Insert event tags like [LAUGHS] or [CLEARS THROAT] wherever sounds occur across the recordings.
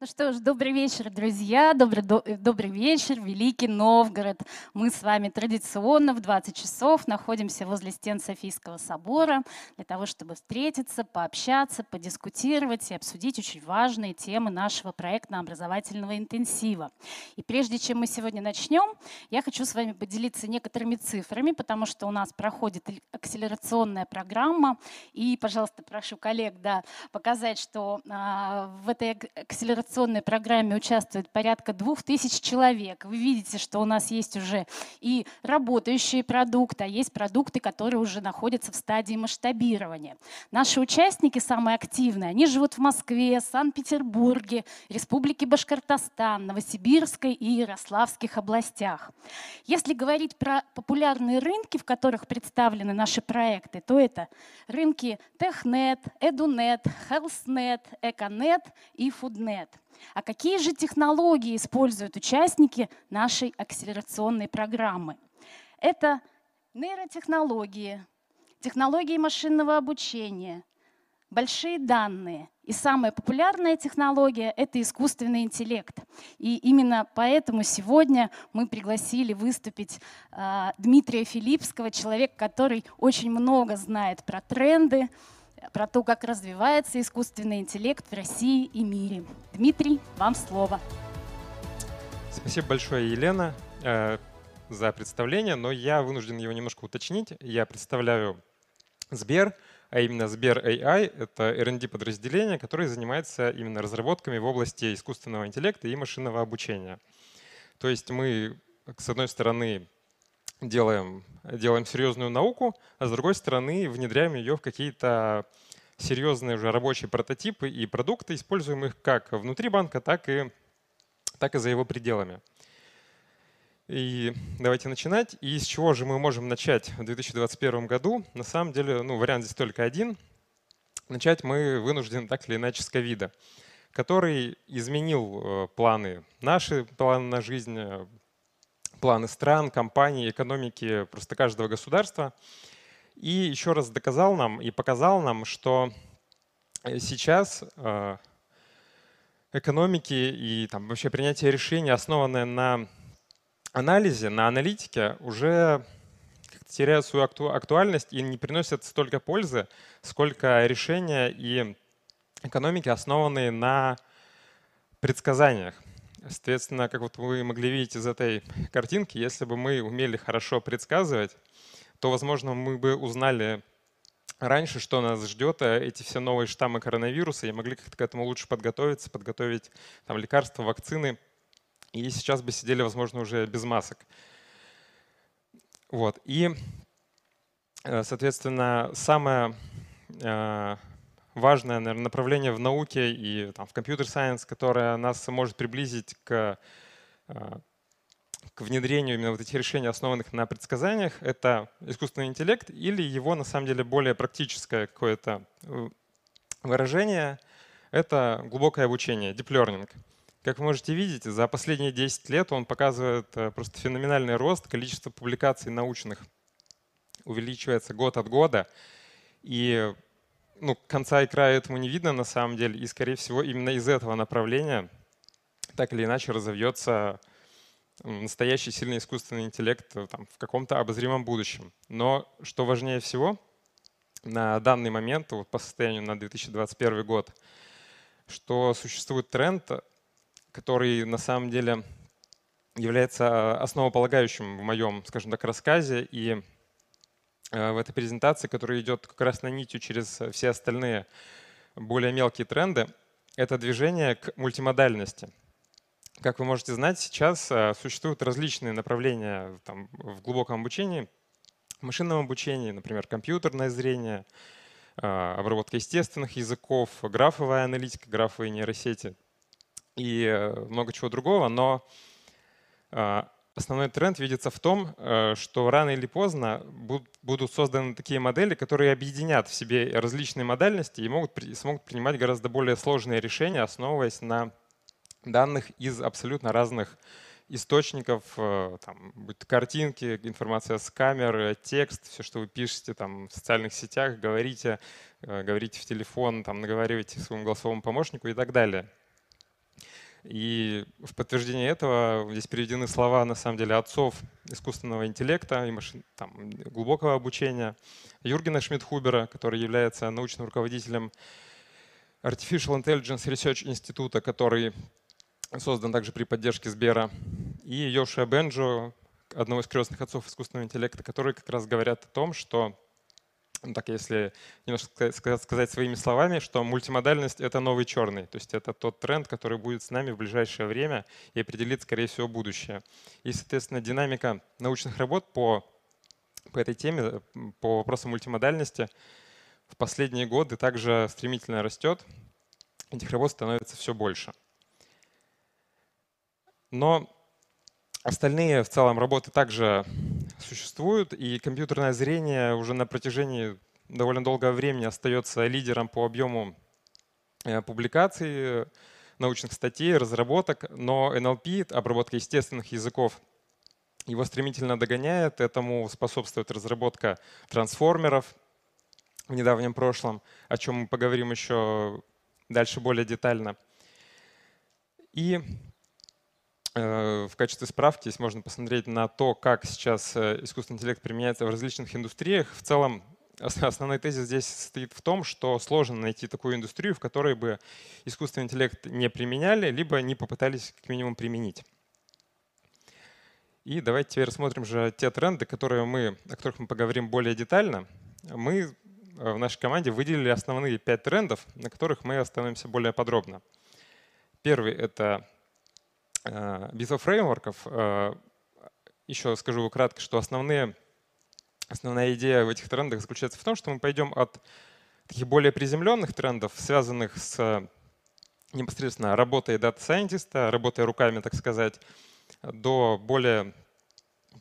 Ну что ж, добрый вечер, друзья, добрый, до, э, добрый вечер, Великий Новгород. Мы с вами традиционно в 20 часов находимся возле стен Софийского собора для того, чтобы встретиться, пообщаться, подискутировать и обсудить очень важные темы нашего проектно-образовательного интенсива. И прежде чем мы сегодня начнем, я хочу с вами поделиться некоторыми цифрами, потому что у нас проходит акселерационная программа. И, пожалуйста, прошу коллег да, показать, что а, в этой акселерационной акционной программе участвует порядка двух тысяч человек. Вы видите, что у нас есть уже и работающие продукты, а есть продукты, которые уже находятся в стадии масштабирования. Наши участники самые активные, они живут в Москве, Санкт-Петербурге, Республике Башкортостан, Новосибирской и Ярославских областях. Если говорить про популярные рынки, в которых представлены наши проекты, то это рынки Технет, Эдунет, Хелснет, Эконет и Фуднет. А какие же технологии используют участники нашей акселерационной программы? Это нейротехнологии, технологии машинного обучения, большие данные. И самая популярная технология — это искусственный интеллект. И именно поэтому сегодня мы пригласили выступить э, Дмитрия Филипского, человек, который очень много знает про тренды, про то, как развивается искусственный интеллект в России и мире. Дмитрий, вам слово. Спасибо большое, Елена, э, за представление, но я вынужден его немножко уточнить. Я представляю Сбер, а именно Сбер AI — это R&D подразделение, которое занимается именно разработками в области искусственного интеллекта и машинного обучения. То есть мы, с одной стороны, делаем, делаем серьезную науку, а с другой стороны внедряем ее в какие-то серьезные уже рабочие прототипы и продукты, используем их как внутри банка, так и, так и за его пределами. И давайте начинать. И с чего же мы можем начать в 2021 году? На самом деле, ну, вариант здесь только один. Начать мы вынуждены так или иначе с ковида, который изменил э, планы, наши планы на жизнь, э, планы стран, компаний, экономики просто каждого государства. И еще раз доказал нам и показал нам, что э, сейчас э, экономики и там, вообще принятие решений, основанное на анализе, на аналитике, уже теряют свою актуальность и не приносят столько пользы, сколько решения и экономики, основанные на предсказаниях. Соответственно, как вот вы могли видеть из этой [LAUGHS] картинки, если бы мы умели хорошо предсказывать, то, возможно, мы бы узнали раньше, что нас ждет, а эти все новые штаммы коронавируса, и могли как-то к этому лучше подготовиться, подготовить там, лекарства, вакцины, и сейчас бы сидели, возможно, уже без масок. Вот. И, э, соответственно, самое э, важное наверное, направление в науке и там, в компьютер-сайенс, которое нас может приблизить к, э, к внедрению именно вот этих решений, основанных на предсказаниях, это искусственный интеллект или его на самом деле более практическое какое-то э, выражение — это глубокое обучение, deep learning. Как вы можете видеть, за последние 10 лет он показывает э, просто феноменальный рост, количество публикаций научных увеличивается год от года. И ну, конца и края этому не видно на самом деле, и, скорее всего, именно из этого направления так или иначе разовьется настоящий сильный искусственный интеллект э, там, в каком-то обозримом будущем. Но что важнее всего, на данный момент, вот по состоянию на 2021 год, что существует тренд, который на самом деле является основополагающим в моем, скажем так, рассказе и в этой презентации, которая идет как раз на нитью через все остальные более мелкие тренды, это движение к мультимодальности. Как вы можете знать, сейчас э, существуют различные направления там, в глубоком обучении, в машинном обучении, например, компьютерное зрение, э, обработка естественных языков, графовая аналитика, графовые нейросети и много чего другого. Но основной тренд видится в том, э, что рано или поздно будут созданы такие модели, которые объединят в себе различные модальности и могут, смогут принимать гораздо более сложные решения, основываясь на данных из абсолютно разных источников, э, там, будь то картинки, информация с камер, текст, все, что вы пишете там, в социальных сетях, говорите, э, говорите в телефон, там, наговариваете своему голосовому помощнику и так далее. И в подтверждение этого здесь приведены слова, на самом деле, отцов искусственного интеллекта и машин, там, глубокого обучения. Юргена Шмидхубера, который является научным руководителем Artificial Intelligence Research Института, который создан также при поддержке Сбера, и Йоши Бенджо, одного из крестных отцов искусственного интеллекта, которые как раз говорят о том, что так если немножко сказать своими словами, что мультимодальность — это новый черный, то есть это тот тренд, который будет с нами в ближайшее время и определит, скорее всего, будущее. И, соответственно, динамика научных работ по, по этой теме, по вопросам мультимодальности в последние годы также стремительно растет. Этих работ становится все больше. Но остальные в целом работы также существуют, и компьютерное зрение уже на протяжении довольно долгого времени остается лидером по объему э, публикаций, научных статей, разработок, но NLP, обработка естественных языков, его стремительно догоняет, этому способствует разработка трансформеров в недавнем прошлом, о чем мы поговорим еще дальше более детально. И в качестве справки здесь можно посмотреть на то, как сейчас э, искусственный интеллект применяется в различных индустриях. В целом [LAUGHS] основной тезис здесь состоит в том, что сложно найти такую индустрию, в которой бы искусственный интеллект не применяли, либо не попытались как минимум применить. И давайте теперь рассмотрим же те тренды, которые мы, о которых мы поговорим более детально. Мы э, в нашей команде выделили основные пять трендов, на которых мы остановимся более подробно. Первый — это Э, ease of frameworks ов. Э, еще скажу кратко, что основные, основная идея в этих трендах заключается в том, что мы пойдем от таких более приземленных трендов, связанных с непосредственно работой data scientist а, работой руками, так сказать, до более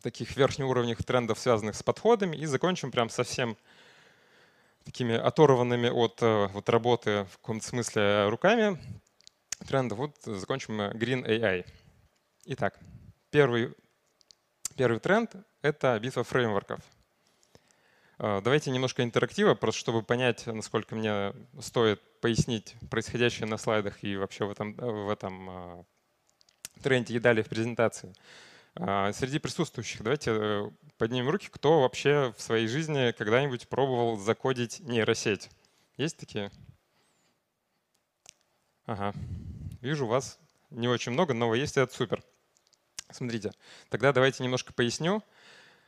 таких верхнеуровневых трендов, связанных с подходами, и закончим прям совсем такими оторванными от э, вот, работы в каком-то смысле руками трендов. Вот закончим Green AI. Итак, первый, первый тренд — это битва фреймворков. А, давайте немножко интерактива, просто чтобы понять, насколько мне стоит пояснить происходящее на слайдах и вообще в этом, в этом а, тренде и далее в презентации. А, среди присутствующих давайте э, поднимем руки, кто вообще в своей жизни когда-нибудь пробовал закодить нейросеть. Есть такие? Ага. Вижу вас не очень много, но есть, это супер. Смотрите, тогда давайте немножко поясню.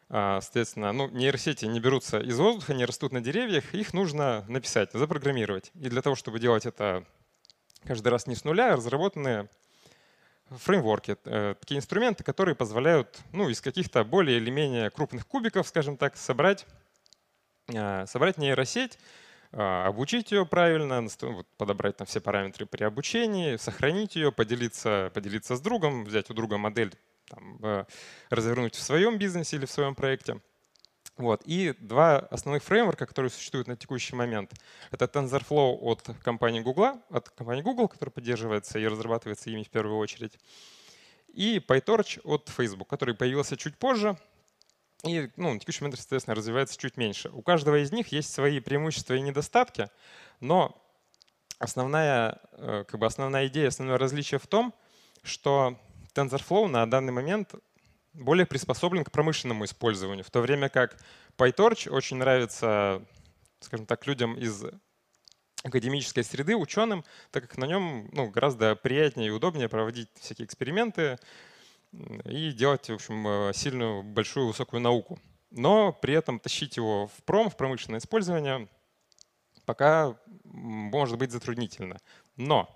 А, соответственно, ну, нейросети не берутся из воздуха, не растут на деревьях, их нужно написать, запрограммировать. И для того, чтобы делать это каждый раз не с нуля, разработаны фреймворки, э, такие инструменты, которые позволяют ну, из каких-то более или менее крупных кубиков, скажем так, собрать, а, собрать нейросеть, обучить ее правильно, подобрать там все параметры при обучении, сохранить ее, поделиться, поделиться с другом, взять у друга модель, там, э, развернуть в своем бизнесе или в своем проекте. Вот. И два основных фреймворка, которые существуют на текущий момент. Это TensorFlow от компании Google, от компании Google, которая поддерживается и разрабатывается ими в первую очередь. И PyTorch от Facebook, который появился чуть позже, и ну, на текущий момент, соответственно, развивается чуть меньше. У каждого из них есть свои преимущества и недостатки, но основная, э, как бы основная идея, основное различие в том, что TensorFlow на данный момент более приспособлен к промышленному использованию, в то время как PyTorch очень нравится, скажем так, людям из академической среды, ученым, так как на нем ну, гораздо приятнее и удобнее проводить всякие эксперименты, и делать, в общем, э, сильную, большую, высокую науку. Но при этом тащить его в пром, в промышленное использование пока может быть затруднительно. Но,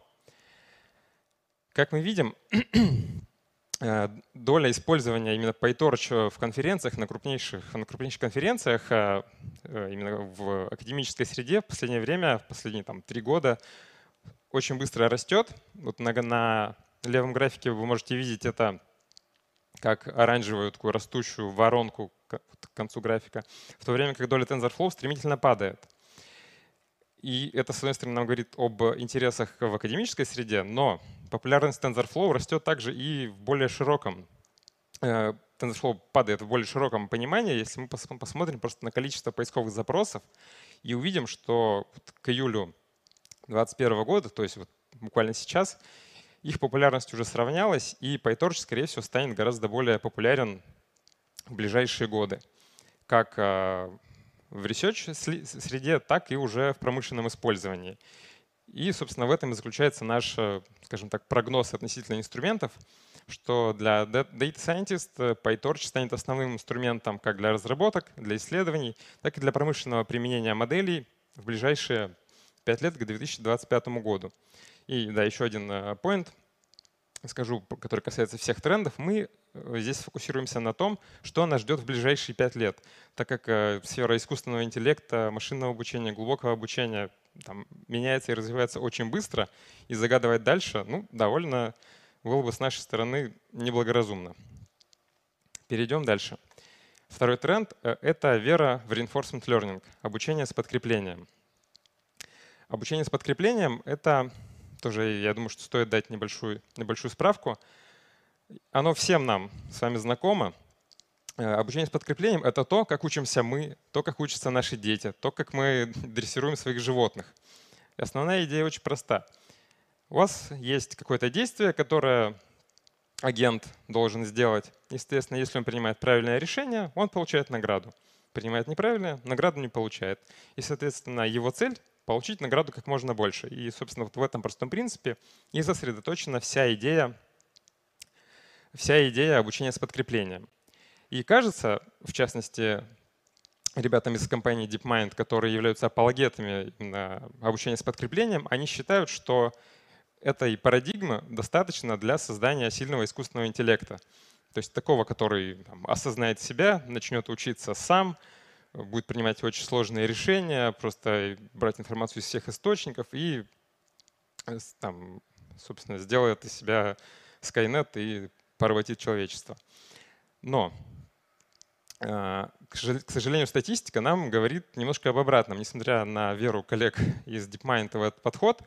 как мы видим, [CLEARS THROAT] э, доля использования именно PyTorch в конференциях, на крупнейших, на крупнейших конференциях, э, именно в академической среде в последнее время, в последние там, три года очень быстро растет. Вот на, на левом графике вы можете видеть это как оранжевую такую растущую воронку к концу графика, в то время как доля TensorFlow стремительно падает. И это, с одной стороны, нам говорит об интересах в академической среде, но популярность TensorFlow растет также и в более широком э, TensorFlow падает в более широком понимании, если мы посмотрим просто на количество поисковых запросов и увидим, что к июлю 2021 года, то есть вот буквально сейчас, их популярность уже сравнялась, и PyTorch, скорее всего, станет гораздо более популярен в ближайшие годы. Как в research среде, так и уже в промышленном использовании. И, собственно, в этом и заключается наш, скажем так, прогноз относительно инструментов, что для Data Scientist PyTorch станет основным инструментом как для разработок, для исследований, так и для промышленного применения моделей в ближайшие 5 лет к 2025 году. И да, еще один point, скажу, который касается всех трендов. Мы э, здесь фокусируемся на том, что нас ждет в ближайшие 5 лет, так как э, сфера искусственного интеллекта, машинного обучения, глубокого обучения там, меняется и развивается очень быстро, и загадывать дальше ну, довольно было бы с нашей стороны неблагоразумно. Перейдем дальше. Второй тренд э, — это вера в reinforcement learning, обучение с подкреплением. Обучение с подкреплением — это тоже, я думаю, что стоит дать небольшую, небольшую справку. Оно всем нам с вами знакомо. Э, обучение с подкреплением — это то, как учимся мы, то, как учатся наши дети, то, как мы [LAUGHS] дрессируем своих животных. Основная идея очень проста — у вас есть какое-то действие, которое агент должен сделать. Естественно, если он принимает правильное решение, он получает награду. Принимает неправильное, награду не получает. И, соответственно, его цель — получить награду как можно больше. И, собственно, вот в этом простом принципе и сосредоточена вся идея, вся идея обучения с подкреплением. И кажется, в частности, ребятам из компании DeepMind, которые являются апологетами обучения с подкреплением, они считают, что этой парадигмы достаточно для создания сильного искусственного интеллекта. То есть такого, который там, осознает себя, начнет учиться сам, будет принимать очень сложные решения, просто брать информацию из всех источников и, э, там, собственно, сделает из себя Skynet и поработит человечество. Но, э, к сожалению, статистика нам говорит немножко об обратном. Несмотря на веру коллег из DeepMind в этот подход,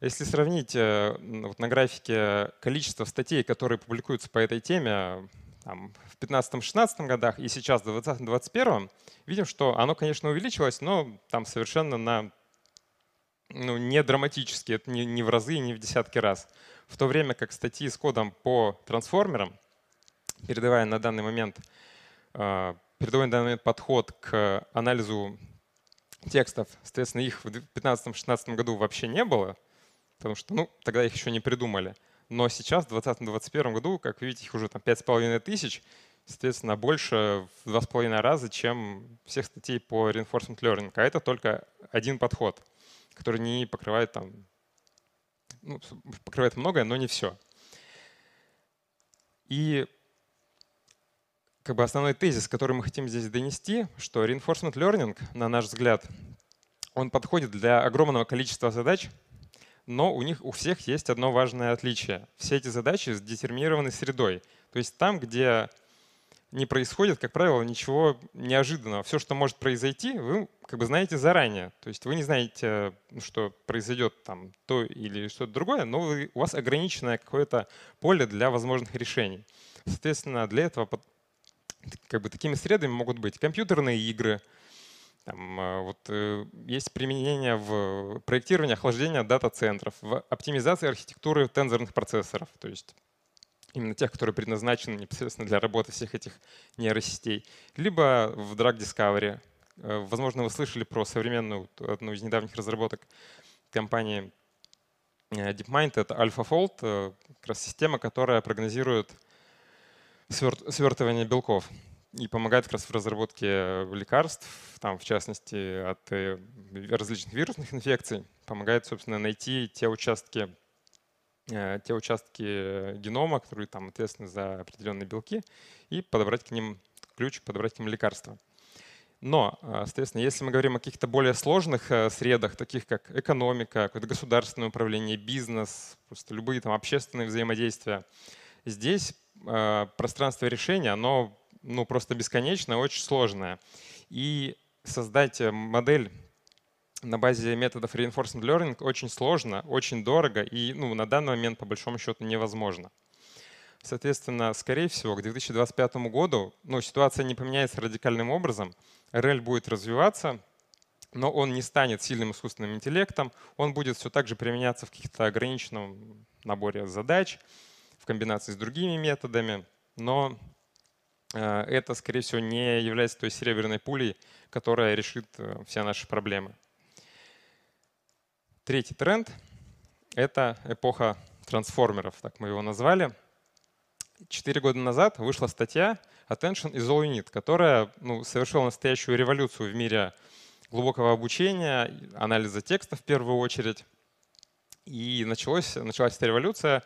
если сравнить э, вот на графике количество статей, которые публикуются по этой теме там, в 2015-2016 годах и сейчас в 2020-2021, видим, что оно, конечно, увеличилось, но там совершенно на ну, не драматически, это не, не в разы, не в десятки раз. В то время как статьи с кодом по трансформерам, передавая на данный момент, э, передавая на данный момент подход к анализу текстов, соответственно, их в 2015-2016 году вообще не было, потому что ну, тогда их еще не придумали. Но сейчас, в 2020-2021 году, как видите, их уже там 5,5 тысяч, соответственно, больше в два с половиной раза, чем всех статей по reinforcement learning. А это только один подход, который не покрывает там, ну, покрывает многое, но не все. И как бы основной тезис, который мы хотим здесь донести, что reinforcement learning, на наш взгляд, он подходит для огромного количества задач, но у них у всех есть одно важное отличие. Все эти задачи детерминированы средой. То есть там, где не происходит, как правило, ничего неожиданного. Все, что может произойти, вы как бы знаете заранее. То есть вы не знаете, ну, что произойдет там то или что-то другое, но вы, у вас ограниченное какое-то поле для возможных решений. Соответственно, для этого как бы такими средами могут быть компьютерные игры, там, а, вот, э, есть применение в проектировании охлаждения дата-центров, в оптимизации архитектуры тензорных процессоров, то есть именно тех, которые предназначены непосредственно для работы всех этих нейросетей, либо в Drug Discovery. Э, возможно, вы слышали про современную, одну из недавних разработок компании э, DeepMind, это AlphaFold, как раз система, которая прогнозирует свертывание белков и помогает как раз в разработке лекарств, там, в частности, от э, различных вирусных инфекций. Помогает, собственно, найти те участки, э, те участки генома, которые там ответственны за определенные белки, и подобрать к ним ключ, подобрать к ним лекарства. Но, э, соответственно, если мы говорим о каких-то более сложных средах, таких как экономика, какое-то государственное управление, бизнес, просто любые там общественные взаимодействия, здесь пространство решения, оно ну, просто бесконечная, очень сложная. И создать э, модель на базе методов reinforcement learning очень сложно, очень дорого и ну, на данный момент по большому счету невозможно. Соответственно, скорее всего, к 2025 году ну, ситуация не поменяется радикальным образом. RL будет развиваться, но он не станет сильным искусственным интеллектом, он будет все так же применяться в каких-то ограниченном наборе задач, в комбинации с другими методами, но это, скорее всего, не является той серебряной пулей, которая решит э, все наши проблемы. Третий тренд — это эпоха трансформеров, так мы его назвали. Четыре года назад вышла статья Attention is all you need, которая ну, совершила настоящую революцию в мире глубокого обучения, анализа текста в первую очередь. И началось, началась эта революция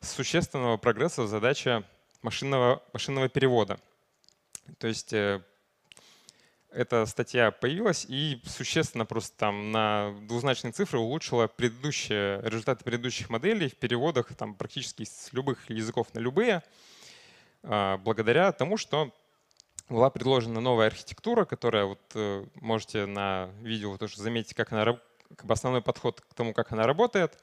с существенного прогресса в задаче машинного, машинного перевода. То есть э, эта статья появилась и существенно просто там на двузначные цифры улучшила предыдущие, результаты предыдущих моделей в переводах там, практически с любых языков на любые, а, благодаря тому, что была предложена новая архитектура, которая вот э, можете на видео тоже заметить, как она как основной подход к тому, как она работает.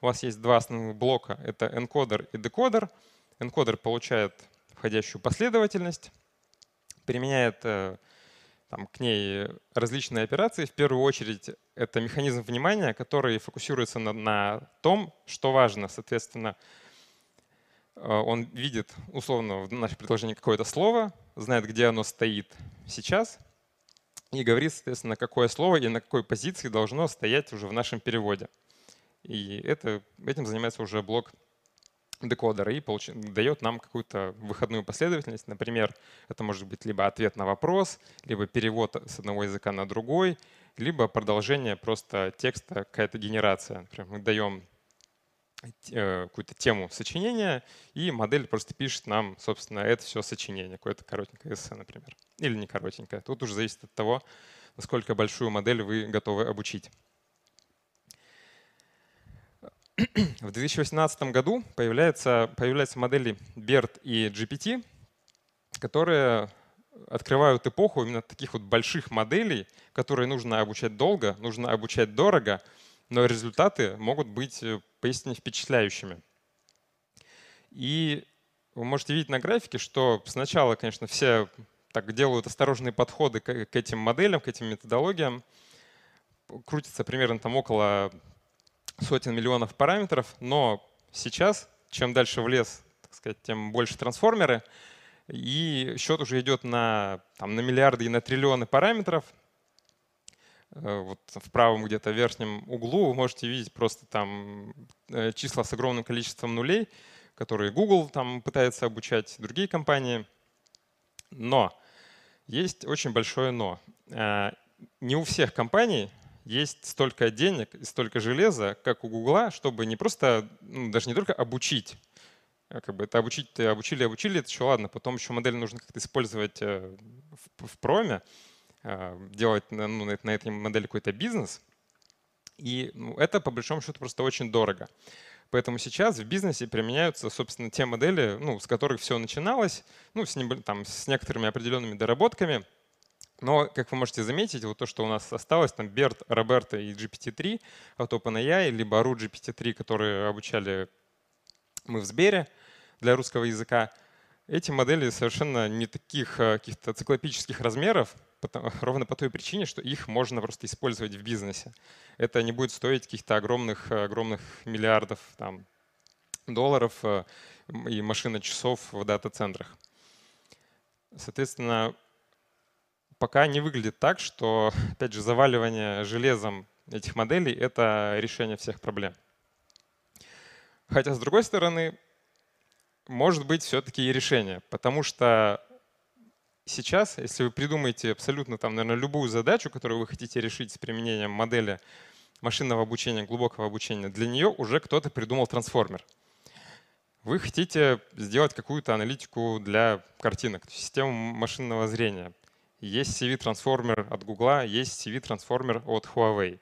У вас есть два основных блока. Это энкодер и декодер. Энкодер получает входящую последовательность, применяет э, там, к ней различные операции. В первую очередь это механизм внимания, который фокусируется на, на том, что важно. Соответственно, э, он видит условно в нашем предложении какое-то слово, знает, где оно стоит сейчас, и говорит, соответственно, какое слово и на какой позиции должно стоять уже в нашем переводе. И это, этим занимается уже блок декодера и получ... дает нам какую-то выходную последовательность. Например, это может быть либо ответ на вопрос, либо перевод с одного языка на другой, либо продолжение просто текста, какая-то генерация. Например, мы даем э, какую-то тему сочинения, и модель просто пишет нам, собственно, это все сочинение, какое-то коротенькое эссе, например. Или не коротенькое. Тут уже зависит от того, насколько большую модель вы готовы обучить. В 2018 году появляются, появляются модели BERT и GPT, которые открывают эпоху именно таких вот больших моделей, которые нужно обучать долго, нужно обучать дорого, но результаты могут быть э, поистине впечатляющими. И вы можете видеть на графике, что сначала, конечно, все так делают осторожные подходы к этим моделям, к этим методологиям. Крутится примерно там около сотен миллионов параметров, но сейчас, чем дальше в лес, так сказать, тем больше трансформеры, и счет уже идет на, там, на миллиарды и на триллионы параметров. Э, вот в правом где-то верхнем углу вы можете видеть просто там э, числа с огромным количеством нулей, которые Google там пытается обучать, другие компании. Но есть очень большое но. Э, не у всех компаний есть столько денег и столько железа, как у Гугла, чтобы не просто, ну, даже не только обучить, а как бы это обучить, обучили, обучили, это еще ладно, потом еще модель нужно как-то использовать э, в, в проме, э, делать ну, на, этой модели какой-то бизнес. И ну, это, по большому счету, просто очень дорого. Поэтому сейчас в бизнесе применяются, собственно, те модели, ну, с которых все начиналось, ну, с, там, с некоторыми определенными доработками – но, как вы можете заметить, вот то, что у нас осталось, там BERT, Roberta и GPT-3 от OpenAI, либо RU GPT-3, которые обучали мы в Сбере для русского языка, эти модели совершенно не таких э, каких-то циклопических размеров, [LAUGHS] ровно по той причине, что их можно просто использовать в бизнесе. Это не будет стоить каких-то огромных, огромных миллиардов там, долларов э, и машина часов в дата-центрах. Соответственно, пока не выглядит так, что, [LAUGHS] опять же, заваливание железом этих моделей — это решение всех проблем. Хотя, с другой стороны, может быть все-таки и решение, потому что сейчас, если вы придумаете абсолютно, там, наверное, любую задачу, которую вы хотите решить с применением модели машинного обучения, глубокого обучения, для нее уже кто-то придумал трансформер. Вы хотите сделать какую-то аналитику для картинок, систему машинного зрения. Есть CV-трансформер от Google, есть CV-трансформер от Huawei.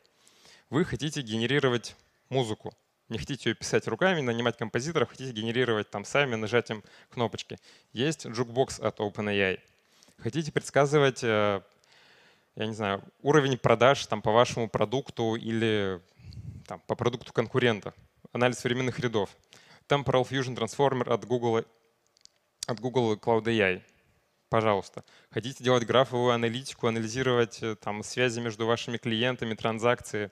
Вы хотите генерировать музыку. Не хотите ее писать руками, нанимать композиторов, хотите генерировать там сами нажатием кнопочки. Есть Jukebox от OpenAI. Хотите предсказывать, э, я не знаю, уровень продаж там, по вашему продукту или там, по продукту конкурента. Анализ временных рядов. Temporal Fusion Transformer от Google, от Google Cloud AI пожалуйста. Хотите делать графовую аналитику, анализировать э, там, связи между вашими клиентами, транзакции,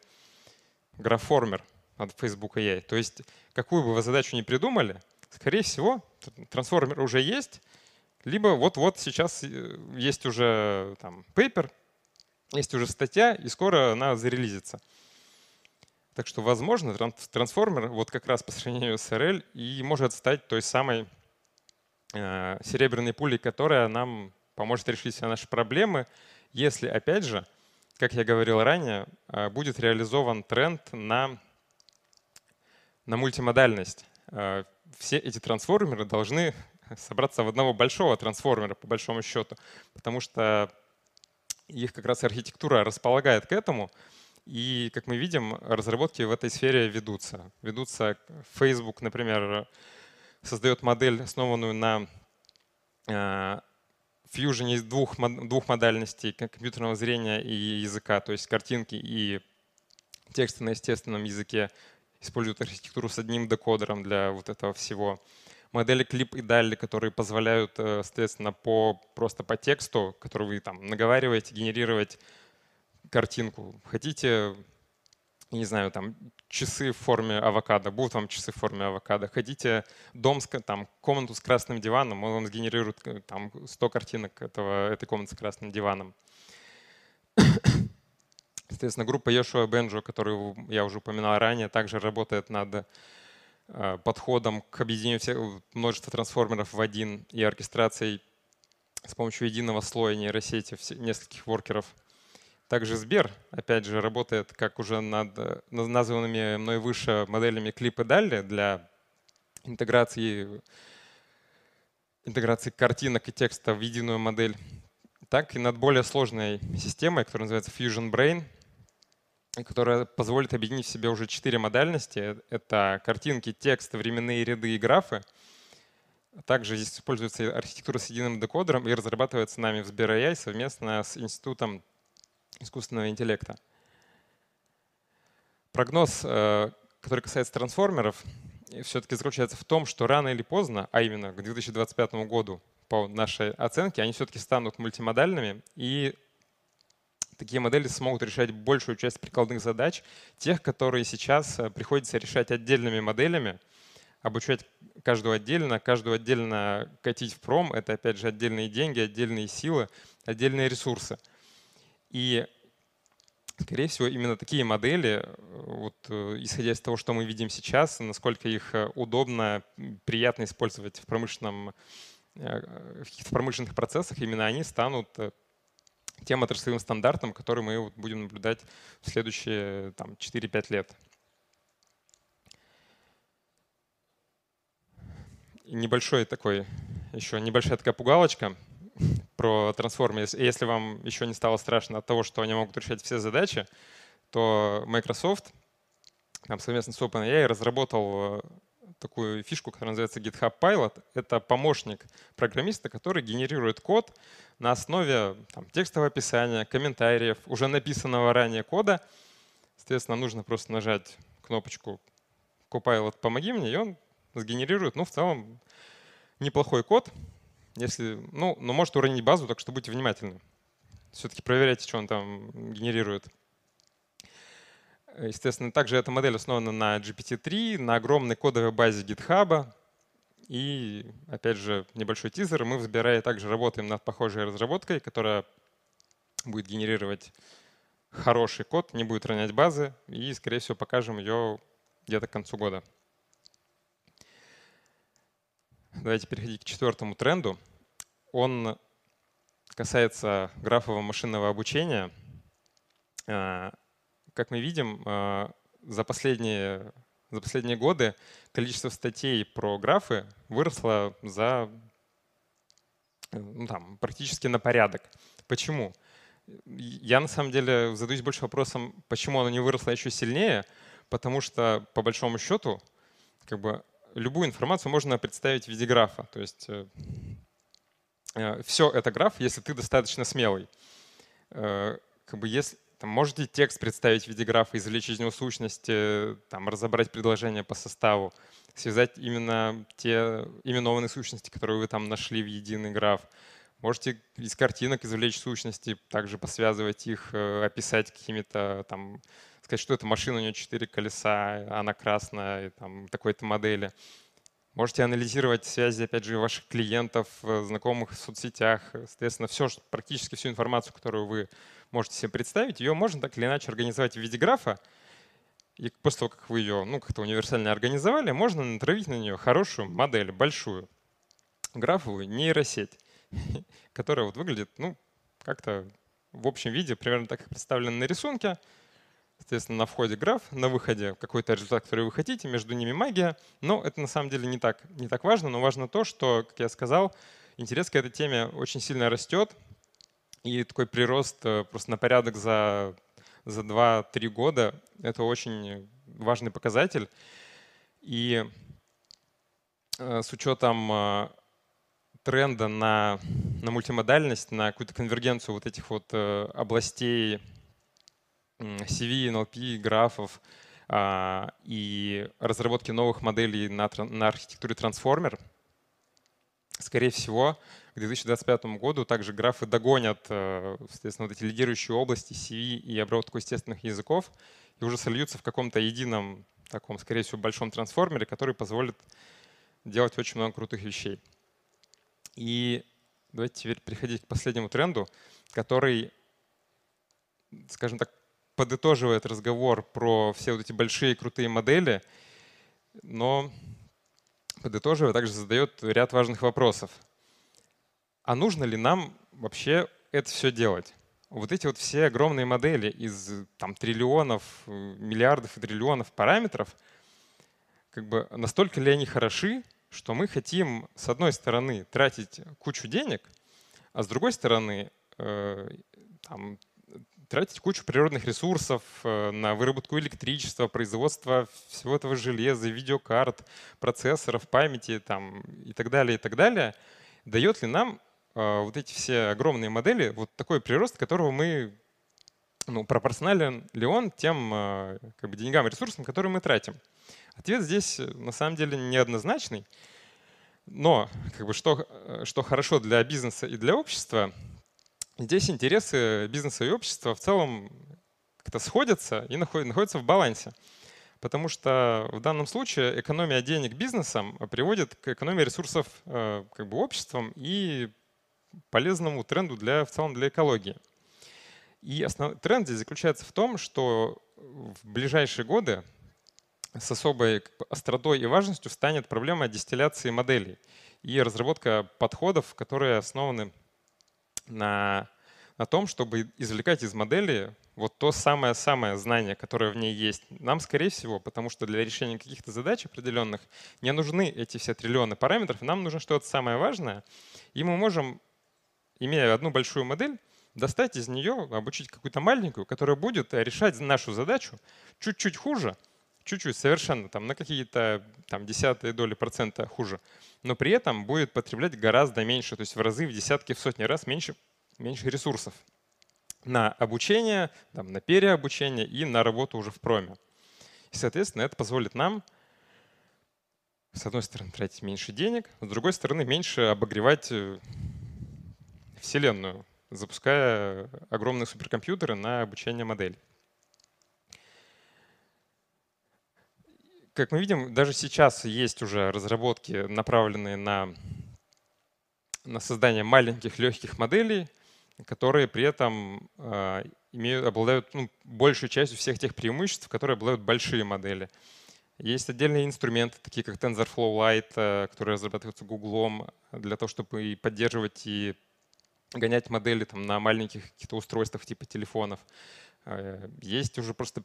графформер, от Facebook AI. То есть какую бы вы задачу ни придумали, скорее всего, трансформер уже есть, либо вот-вот сейчас э, есть уже там paper, есть уже статья, и скоро она зарелизится. Так что, возможно, трансформер вот как раз по сравнению с RL и может стать той самой серебряной пулей, которая нам поможет решить все наши проблемы, если, опять же, как я говорил ранее, э, будет реализован тренд на, на мультимодальность. Э, все эти трансформеры должны [LAUGHS] собраться в одного большого трансформера, по большому счету, потому что их как раз архитектура располагает к этому. И, как мы видим, разработки в этой сфере ведутся. Ведутся Facebook, например, создает модель, основанную на э, фьюжене из двух, двух модальностей компьютерного зрения и языка, то есть картинки и тексты на естественном языке, используют архитектуру с одним декодером для вот этого всего модели клип и далли, которые позволяют, э, соответственно, по, просто по тексту, который вы там наговариваете, генерировать картинку. Хотите, не знаю, там часы в форме авокадо, будут вам часы в форме авокадо. Хотите дом, там, комнату с красным диваном, он вам сгенерирует э, там 100 картинок этого, этой комнаты с красным диваном. Соответственно, группа Yoshua Benjo, которую я уже упоминал ранее, также работает над Э, подходом к объединению всех, множества трансформеров в один и оркестрацией с помощью единого слоя нейросети нескольких воркеров. Также Сбер, опять же, работает как уже над названными мной выше моделями клип и далее для интеграции, интеграции картинок и текста в единую модель, так и над более сложной системой, которая называется Fusion Brain — которая позволит объединить в себе уже четыре модальности. Это картинки, текст, временные ряды и графы. Также здесь используется архитектура с единым декодером и разрабатывается нами в Сбер.ai совместно с Институтом искусственного интеллекта. Прогноз, э, который касается трансформеров, все-таки заключается в том, что рано или поздно, а именно к 2025 году, по нашей оценке, они все-таки станут мультимодальными и такие модели смогут решать большую часть прикладных задач, тех, которые сейчас э, приходится решать отдельными моделями, обучать каждую отдельно, каждую отдельно катить в пром. Это, опять же, отдельные деньги, отдельные силы, отдельные ресурсы. И, скорее всего, именно такие модели, э, вот, э, исходя из того, что мы видим сейчас, насколько их удобно, приятно использовать в, промышленном, в промышленных процессах, именно они станут тем отраслевым стандартам, которые мы будем наблюдать в следующие там, 4-5 лет. Небольшой такой, еще небольшая такая пугалочка про трансформы. Если вам еще не стало страшно от того, что они могут решать все задачи, то Microsoft там, совместно с OpenAI разработал э, такую фишку, которая называется GitHub Pilot. Это помощник программиста, который генерирует код на основе там, текстового описания, комментариев, уже написанного ранее кода. Соответственно, нужно просто нажать кнопочку Copilot «Помоги мне», и он сгенерирует, ну, в целом, неплохой код. Если, ну, но может уронить базу, так что будьте внимательны. Все-таки проверяйте, что он там генерирует. Естественно, также эта модель основана на GPT-3, на огромной кодовой базе GitHub. И, опять же, небольшой тизер. Мы в Сбирае также работаем над похожей разработкой, которая будет генерировать хороший код, не будет ронять базы. И, скорее всего, покажем ее где-то к концу года. Давайте переходить к четвертому тренду. Он касается графового машинного обучения. А, как мы видим, э, за последние, за последние годы количество статей про графы выросло за ну, там, практически на порядок. Почему? Я на самом деле задаюсь больше вопросом, почему оно не выросло еще сильнее, потому что по большому счету как бы, любую информацию можно представить в виде графа. То есть э, э все это граф, если ты достаточно смелый. Э, как бы если, там, можете текст представить в виде графа, извлечь из него сущности, там, разобрать предложение по составу, связать именно те именованные сущности, которые вы там нашли в единый граф. Можете из картинок извлечь сущности, также посвязывать их, описать какими-то там, сказать, что это машина, у нее четыре колеса, она красная, там, такой-то модели. Можете анализировать связи, опять же, ваших клиентов, э, знакомых в соцсетях. Соответственно, все, практически всю информацию, которую вы можете себе представить, ее можно так или иначе организовать в виде графа. И после того, как вы ее ну, как-то универсально организовали, можно натравить на нее хорошую модель, большую, графовую нейросеть, [LAUGHS] которая вот выглядит ну, как-то в общем виде, примерно так, как представлено на рисунке. Соответственно, на входе граф, на выходе какой-то результат, который вы хотите, между ними магия. Но это на самом деле не так, не так важно, но важно то, что, как я сказал, интерес к этой теме очень сильно растет. И такой прирост э, просто на порядок за, за 2-3 года — это очень важный показатель. И э, с учетом э, тренда на, на мультимодальность, на какую-то конвергенцию вот этих вот областей CV, NLP, графов а, и разработки новых моделей на, на архитектуре трансформер, скорее всего, к 2025 году также графы догонят, э, соответственно, вот эти лидирующие области CV и обработку естественных языков и уже сольются в каком-то едином, таком, скорее всего, большом трансформере, который позволит делать очень много крутых вещей. И давайте теперь переходить к последнему тренду, который, скажем так, подытоживает разговор про все вот эти большие крутые модели, но подытоживая также задает ряд важных вопросов. А нужно ли нам вообще это все делать? Вот эти вот все огромные модели из там, триллионов, миллиардов и триллионов параметров, как бы настолько ли они хороши, что мы хотим, с одной стороны, тратить кучу денег, а с другой стороны, э, там, тратить кучу природных ресурсов э, на выработку электричества, производство всего этого железа, видеокарт, процессоров, памяти там, и так далее, и так далее, дает ли нам э, вот эти все огромные модели вот такой прирост, которого мы ну, пропорционален ли он тем э, как бы, деньгам и ресурсам, которые мы тратим? Ответ здесь на самом деле неоднозначный. Но как бы, что, что хорошо для бизнеса и для общества, здесь интересы бизнеса и общества в целом как-то сходятся и находятся в балансе. Потому что в данном случае экономия денег бизнесом приводит к экономии ресурсов э, как бы, обществом и полезному тренду для, в целом для экологии. И основной тренд здесь заключается в том, что в ближайшие годы с особой остротой и важностью станет проблема дистилляции моделей и разработка подходов, которые основаны на, на том, чтобы извлекать из модели вот то самое-самое знание, которое в ней есть. Нам, скорее всего, потому что для решения каких-то задач определенных не нужны эти все триллионы параметров, нам нужно что-то самое важное, и мы можем, имея одну большую модель, достать из нее, обучить какую-то маленькую, которая будет решать нашу задачу чуть-чуть хуже, чуть-чуть совершенно там на какие-то там десятые доли процента хуже, но при этом будет потреблять гораздо меньше, то есть в разы, в десятки, в сотни раз меньше, меньше ресурсов на обучение, там, на переобучение и на работу уже в проме. И, соответственно, это позволит нам, с одной стороны, тратить меньше денег, с другой стороны, меньше обогревать э, Вселенную, запуская огромные суперкомпьютеры на обучение моделей. Как мы видим, даже сейчас есть уже разработки, направленные на, на создание маленьких легких моделей, которые при этом э, имеют, обладают ну, большей частью всех тех преимуществ, которые обладают большие модели. Есть отдельные инструменты, такие как TensorFlow Lite, э, которые разрабатываются Google для того, чтобы и поддерживать и гонять модели там, на маленьких каких-то устройствах типа телефонов. Э, есть уже просто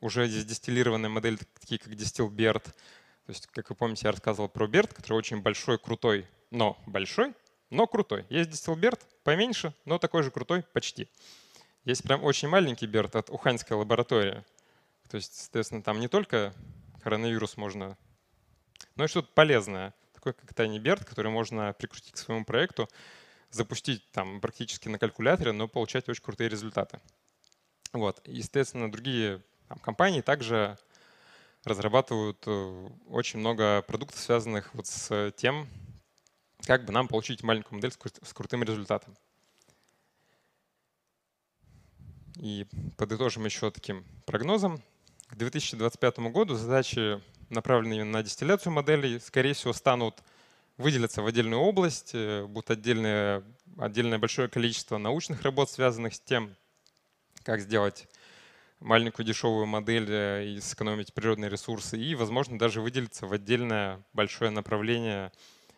уже дистиллированные модели, такие как DistillBert. То есть, как вы помните, я рассказывал про BERT, который очень большой, крутой, но большой, но крутой. Есть DistillBert поменьше, но такой же крутой почти. Есть прям очень маленький BERT от Уханьской лаборатории. То есть, соответственно, там не только коронавирус можно, но и что-то полезное. Такой как Tiny BERT, который можно прикрутить к своему проекту, запустить там практически на калькуляторе, но получать очень крутые результаты. Вот. Естественно, другие там, компании также разрабатывают э, очень много продуктов, связанных вот с тем, как бы нам получить маленькую модель с крутым результатом. И подытожим еще таким прогнозом. К 2025 году задачи, направленные на дистилляцию моделей, скорее всего, станут выделиться в отдельную область, э, будет отдельное, отдельное большое количество научных работ, связанных с тем, как сделать маленькую дешевую модель э, и сэкономить природные ресурсы, и, возможно, даже выделиться в отдельное большое направление,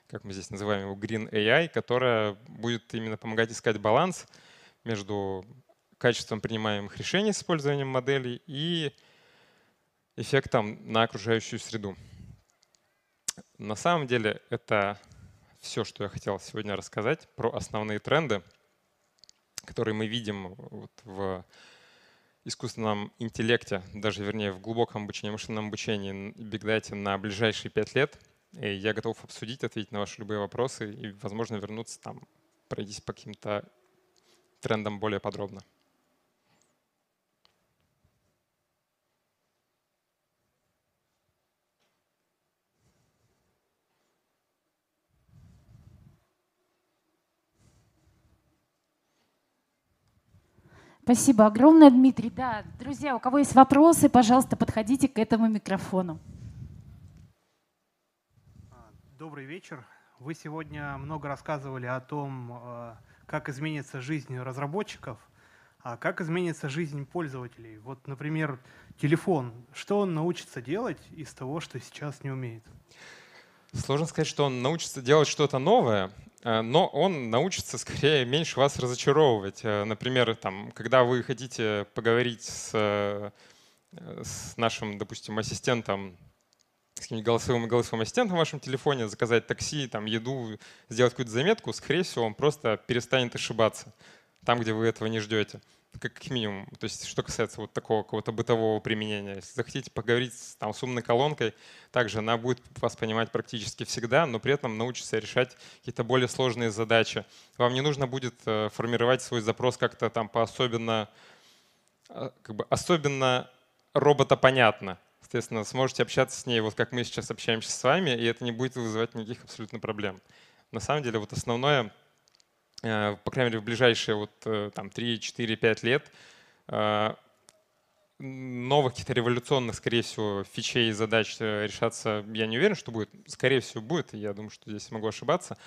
как мы здесь называем его, Green AI, которое будет именно помогать искать баланс между качеством принимаемых решений с использованием моделей и эффектом на окружающую среду. На самом деле это все, что я хотел сегодня рассказать про основные тренды, которые мы видим вот в искусственном интеллекте, даже вернее в глубоком обучении, машинном обучении, Data на ближайшие пять лет. И я готов обсудить, ответить на ваши любые вопросы и, возможно, вернуться там, пройтись по каким-то трендам более подробно. Спасибо огромное, Дмитрий. Да, друзья, у кого есть вопросы, пожалуйста, подходите к этому микрофону. А, добрый вечер. Вы сегодня много рассказывали о том, а, как изменится жизнь разработчиков, а как изменится жизнь пользователей. Вот, например, телефон. Что он научится делать из того, что сейчас не умеет? Сложно сказать, что он научится делать что-то новое. Э, но он научится скорее меньше вас разочаровывать. Э, например, там, когда вы хотите поговорить с, э, с нашим, допустим, ассистентом, с каким-нибудь голосовым, голосовым ассистентом в вашем телефоне, заказать такси, там, еду, сделать какую-то заметку, скорее всего, он просто перестанет ошибаться там, где вы этого не ждете как минимум. То есть что касается вот такого какого-то бытового применения. Если захотите поговорить там, с умной колонкой, также она будет вас понимать практически всегда, но при этом научится решать какие-то более сложные задачи. Вам не нужно будет э, формировать свой запрос как-то там по особенно, э, как бы особенно роботопонятно. Соответственно, сможете общаться с ней, вот как мы сейчас общаемся с вами, и это не будет вызывать никаких абсолютно проблем. На самом деле, вот основное — по крайней мере, в ближайшие вот, э, там, 3, 4, 5 лет э, новых каких-то революционных, скорее всего, фичей и задач решаться, я не уверен, что будет. Скорее всего, будет. Я думаю, что здесь могу ошибаться.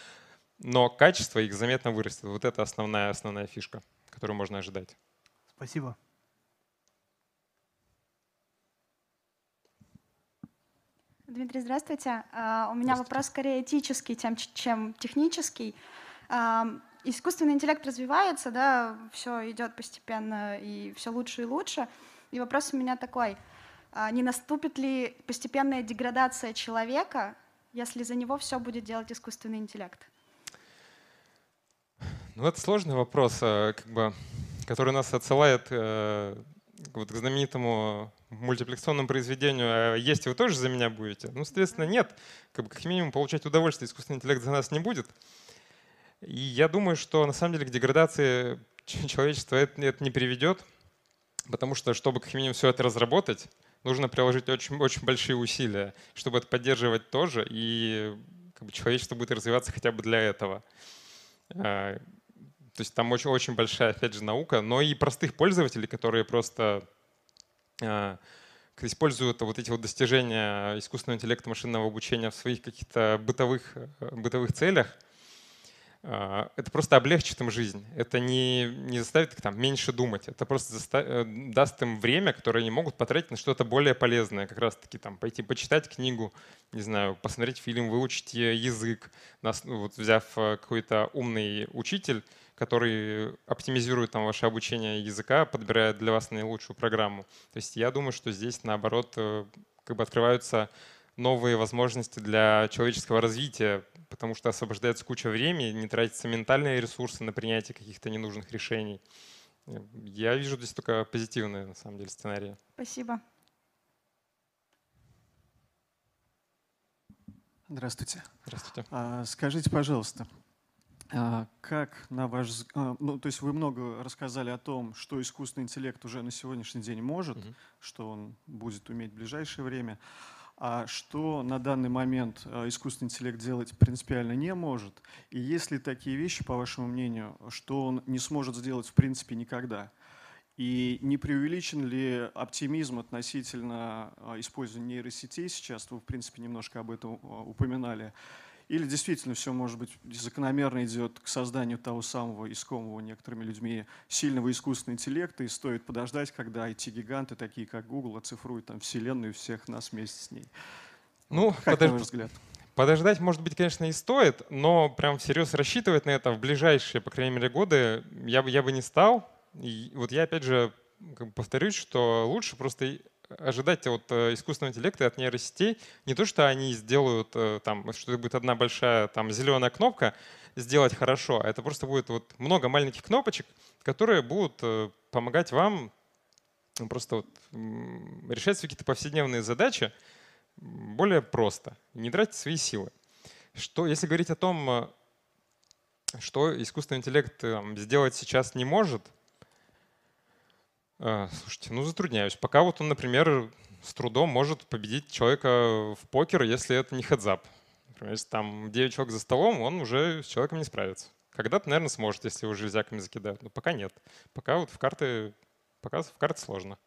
Но качество их заметно вырастет. Вот это основная, основная фишка, которую можно ожидать. Спасибо. Дмитрий, здравствуйте. У меня здравствуйте. вопрос скорее этический, чем технический искусственный интеллект развивается, да, все идет постепенно и все лучше и лучше. И вопрос у меня такой, а не наступит ли постепенная деградация человека, если за него все будет делать искусственный интеллект? Ну, это сложный вопрос, э, как бы, который нас отсылает э, вот, к знаменитому мультипликационному произведению «А «Есть вы тоже за меня будете?» Ну, соответственно, нет. Как, бы, как минимум получать удовольствие искусственный интеллект за нас не будет. И я думаю, что на самом деле к деградации [LAUGHS] человечества это, это не приведет, потому что, чтобы как минимум все это разработать, нужно приложить очень, очень большие усилия, чтобы это поддерживать тоже, и как бы, человечество будет развиваться хотя бы для этого. А, то есть там очень, очень большая, опять же, наука, но и простых пользователей, которые просто а, используют вот эти вот достижения искусственного интеллекта, машинного обучения в своих каких-то бытовых, бытовых целях — это просто облегчит им жизнь. Это не, не заставит их там меньше думать. Это просто заставит, э, даст им время, которое они могут потратить на что-то более полезное. Как раз таки там пойти почитать книгу, не знаю, посмотреть фильм, выучить язык, вот, взяв э, какой-то умный учитель, который оптимизирует там ваше обучение языка, подбирает для вас наилучшую программу. То есть я думаю, что здесь наоборот э, как бы открываются новые возможности для человеческого развития, потому что освобождается куча времени, не тратятся ментальные ресурсы на принятие каких-то ненужных решений. Я вижу здесь только позитивные, на самом деле, сценарии. Спасибо. Здравствуйте. Здравствуйте. А, скажите, пожалуйста, а, как на ваш а, ну, то есть вы много рассказали о том, что искусственный интеллект уже на сегодняшний день может, угу. что он будет уметь в ближайшее время. А что на данный момент э, искусственный интеллект делать принципиально не может? И есть ли такие вещи, по вашему мнению, что он не сможет сделать в принципе никогда? И не преувеличен ли оптимизм относительно использования нейросетей сейчас? Вы, в принципе, немножко об этом упоминали. Или действительно все, может быть, закономерно идет к созданию того самого искомого некоторыми людьми сильного искусственного интеллекта, и стоит подождать, когда IT-гиганты, такие как Google, оцифруют там Вселенную всех нас вместе с ней. Ну, как подож... на ваш взгляд? Подождать, может быть, конечно, и стоит, но прям всерьез рассчитывать на это в ближайшие, по крайней мере, годы я бы, я бы не стал. И вот я опять же повторюсь, что лучше просто ожидать от э, искусственного интеллекта и от нейросетей не то, что они сделают, э, там, что это будет одна большая там, зеленая кнопка, сделать хорошо, а это просто будет вот много маленьких кнопочек, которые будут э, помогать вам просто вот решать какие-то повседневные задачи более просто, не тратить свои силы. Что, если говорить о том, что искусственный интеллект сделать сейчас не может — слушайте, ну затрудняюсь. Пока вот он, например, с трудом может победить человека в покер, если это не хедзап. Например, если там 9 человек за столом, он уже с человеком не справится. Когда-то, наверное, сможет, если его железяками закидают. Но пока нет. Пока вот в карты, пока в карты сложно.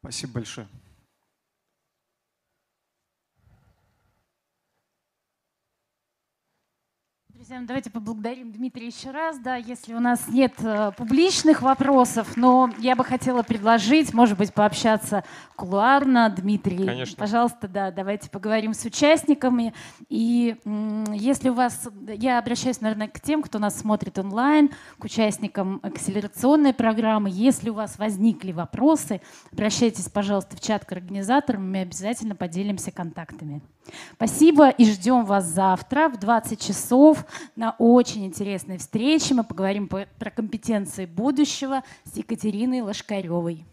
Спасибо большое. Друзья, давайте поблагодарим Дмитрия еще раз. Да, если у нас нет э, публичных вопросов, но я бы хотела предложить, может быть, пообщаться кулуарно. Дмитрий, Конечно. пожалуйста, да, давайте поговорим с участниками. И если у вас, я обращаюсь, наверное, к тем, кто нас смотрит онлайн, к участникам акселерационной программы. Если у вас возникли вопросы, обращайтесь, пожалуйста, в чат к организаторам, мы обязательно поделимся контактами. Спасибо и ждем вас завтра в 20 часов на очень интересной встрече. Мы поговорим про компетенции будущего с Екатериной Лошкаревой.